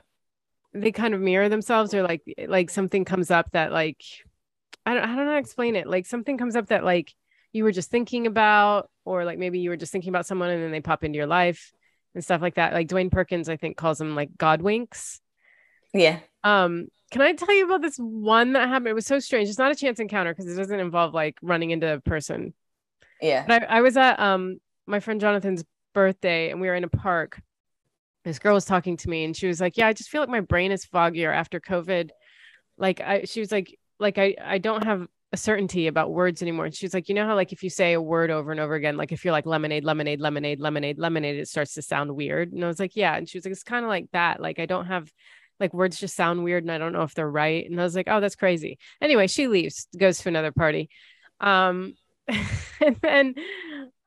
they kind of mirror themselves or like like something comes up that like I don't I don't know how to explain it like something comes up that like you were just thinking about or like maybe you were just thinking about someone and then they pop into your life and stuff like that like Dwayne Perkins I think calls them like god winks Yeah. um can I tell you about this one that happened it was so strange it's not a chance encounter because it doesn't involve like running into a person Yeah. but I, I was at um my friend Jonathan's birthday and we were in a park. This girl was talking to me and she was like, Yeah, I just feel like my brain is foggier after COVID. Like I she was like, like I, I don't have a certainty about words anymore. And she's like, you know how like if you say a word over and over again, like if you're like lemonade, lemonade, lemonade, lemonade, lemonade, it starts to sound weird. And I was like, Yeah. And she was like, It's kind of like that. Like I don't have like words just sound weird and I don't know if they're right. And I was like, Oh, that's crazy. Anyway, she leaves, goes to another party. Um and then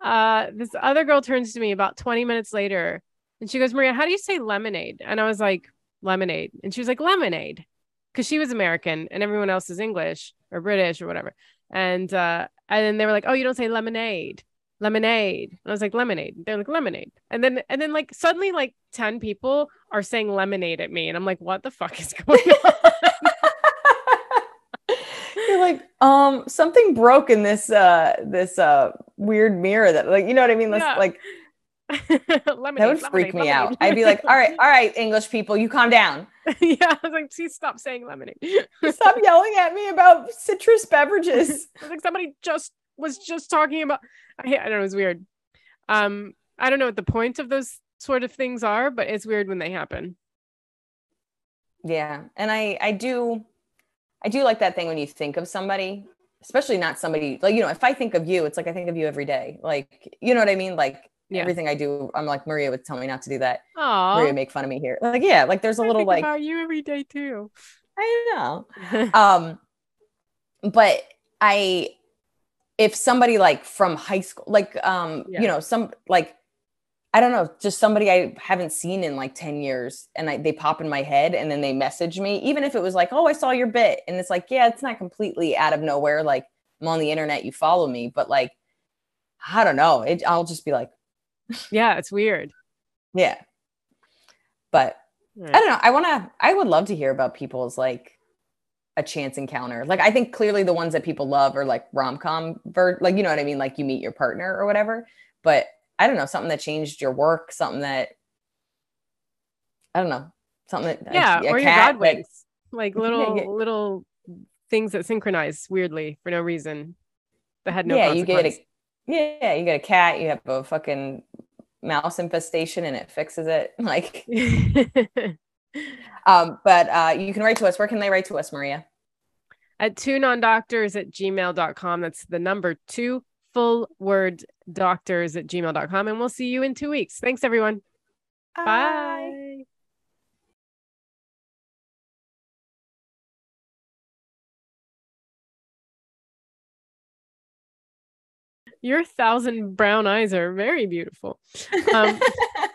uh this other girl turns to me about 20 minutes later and she goes maria how do you say lemonade? And i was like lemonade. And she was like lemonade. Because she was american and everyone else is english or british or whatever. And uh and then they were like oh you don't say lemonade lemonade. And i was like lemonade. They're like lemonade. And then and then like suddenly like 10 people are saying lemonade at me. And i'm like what the fuck is going on? You're like, um, something broke in this uh this uh weird mirror that like you know what I mean? Let's Yeah. like lemonade, that would freak lemonade, me out. I'd be like, all right, all right, English people, you calm down. yeah, I was like, please stop saying lemonade. Stop yelling at me about citrus beverages. Like, somebody just was just talking about. I, I don't know. It was weird. Um, I don't know what the point of those sort of things are, but it's weird when they happen. Yeah. And I I do I do like that thing when you think of somebody, especially not somebody like you know, if I think of you, it's like I think of you every day. Like, you know what I mean? Like Yeah. everything I do, I'm like Maria would tell me not to do that. Aw, Maria make fun of me here. Like, yeah, like there's a I little think like about you every day too. I know. um but i if somebody like from high school like um Yeah. you know some like i don't know just somebody i haven't seen in like 10 years and I, they pop in my head and then they message me even if it was like oh i saw your bit and it's like yeah it's not completely out of nowhere like i'm on the internet you follow me but like i don't know it, i'll just be like yeah, it's weird. yeah but Right. I don't know. I want to, I would love to hear about people's like a chance encounter. Like, I think clearly the ones that people love are like rom com, ver- like, you know what I mean? Like, you meet your partner or whatever. But I don't know, something that changed your work, something that, I don't know, something that, Yeah, a or your cat God that- winks. Like little yeah. little things that synchronize weirdly for no reason. That had no yeah, you get a, yeah, you get a cat, you have a fucking mouse infestation and it fixes it. Like, um, but uh, you can write to us. Where can they write to us, Maria? at two non-doctors at gmail.com. That's the number two full word doctors at gmail.com. And we'll see you in two weeks. Thanks, everyone. Bye. Your thousand brown eyes are very beautiful. Um,